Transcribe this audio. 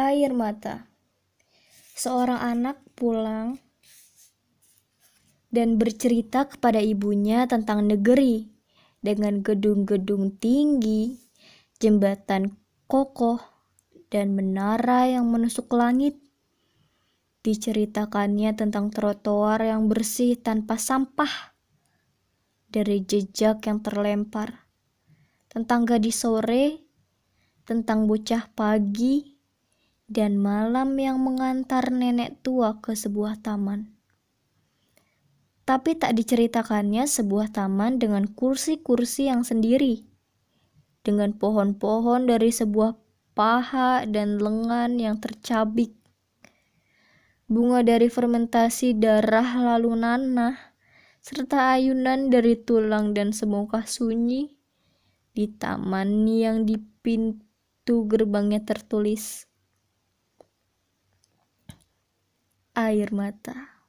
Air mata. Seorang anak pulang dan bercerita kepada ibunya tentang negeri dengan gedung-gedung tinggi, jembatan kokoh, dan menara yang menusuk langit. Diceritakannya tentang trotoar yang bersih tanpa sampah, dari jejak yang terlempar, tentang gadis sore, tentang bocah pagi, dan malam yang mengantar nenek tua ke sebuah taman. Tapi tak diceritakannya sebuah taman dengan kursi-kursi yang sendiri, dengan pohon-pohon dari sebuah paha dan lengan yang tercabik bunga dari fermentasi darah lalu nanah, serta ayunan dari tulang dan semongkah sunyi di taman yang di pintu gerbangnya tertulis air mata.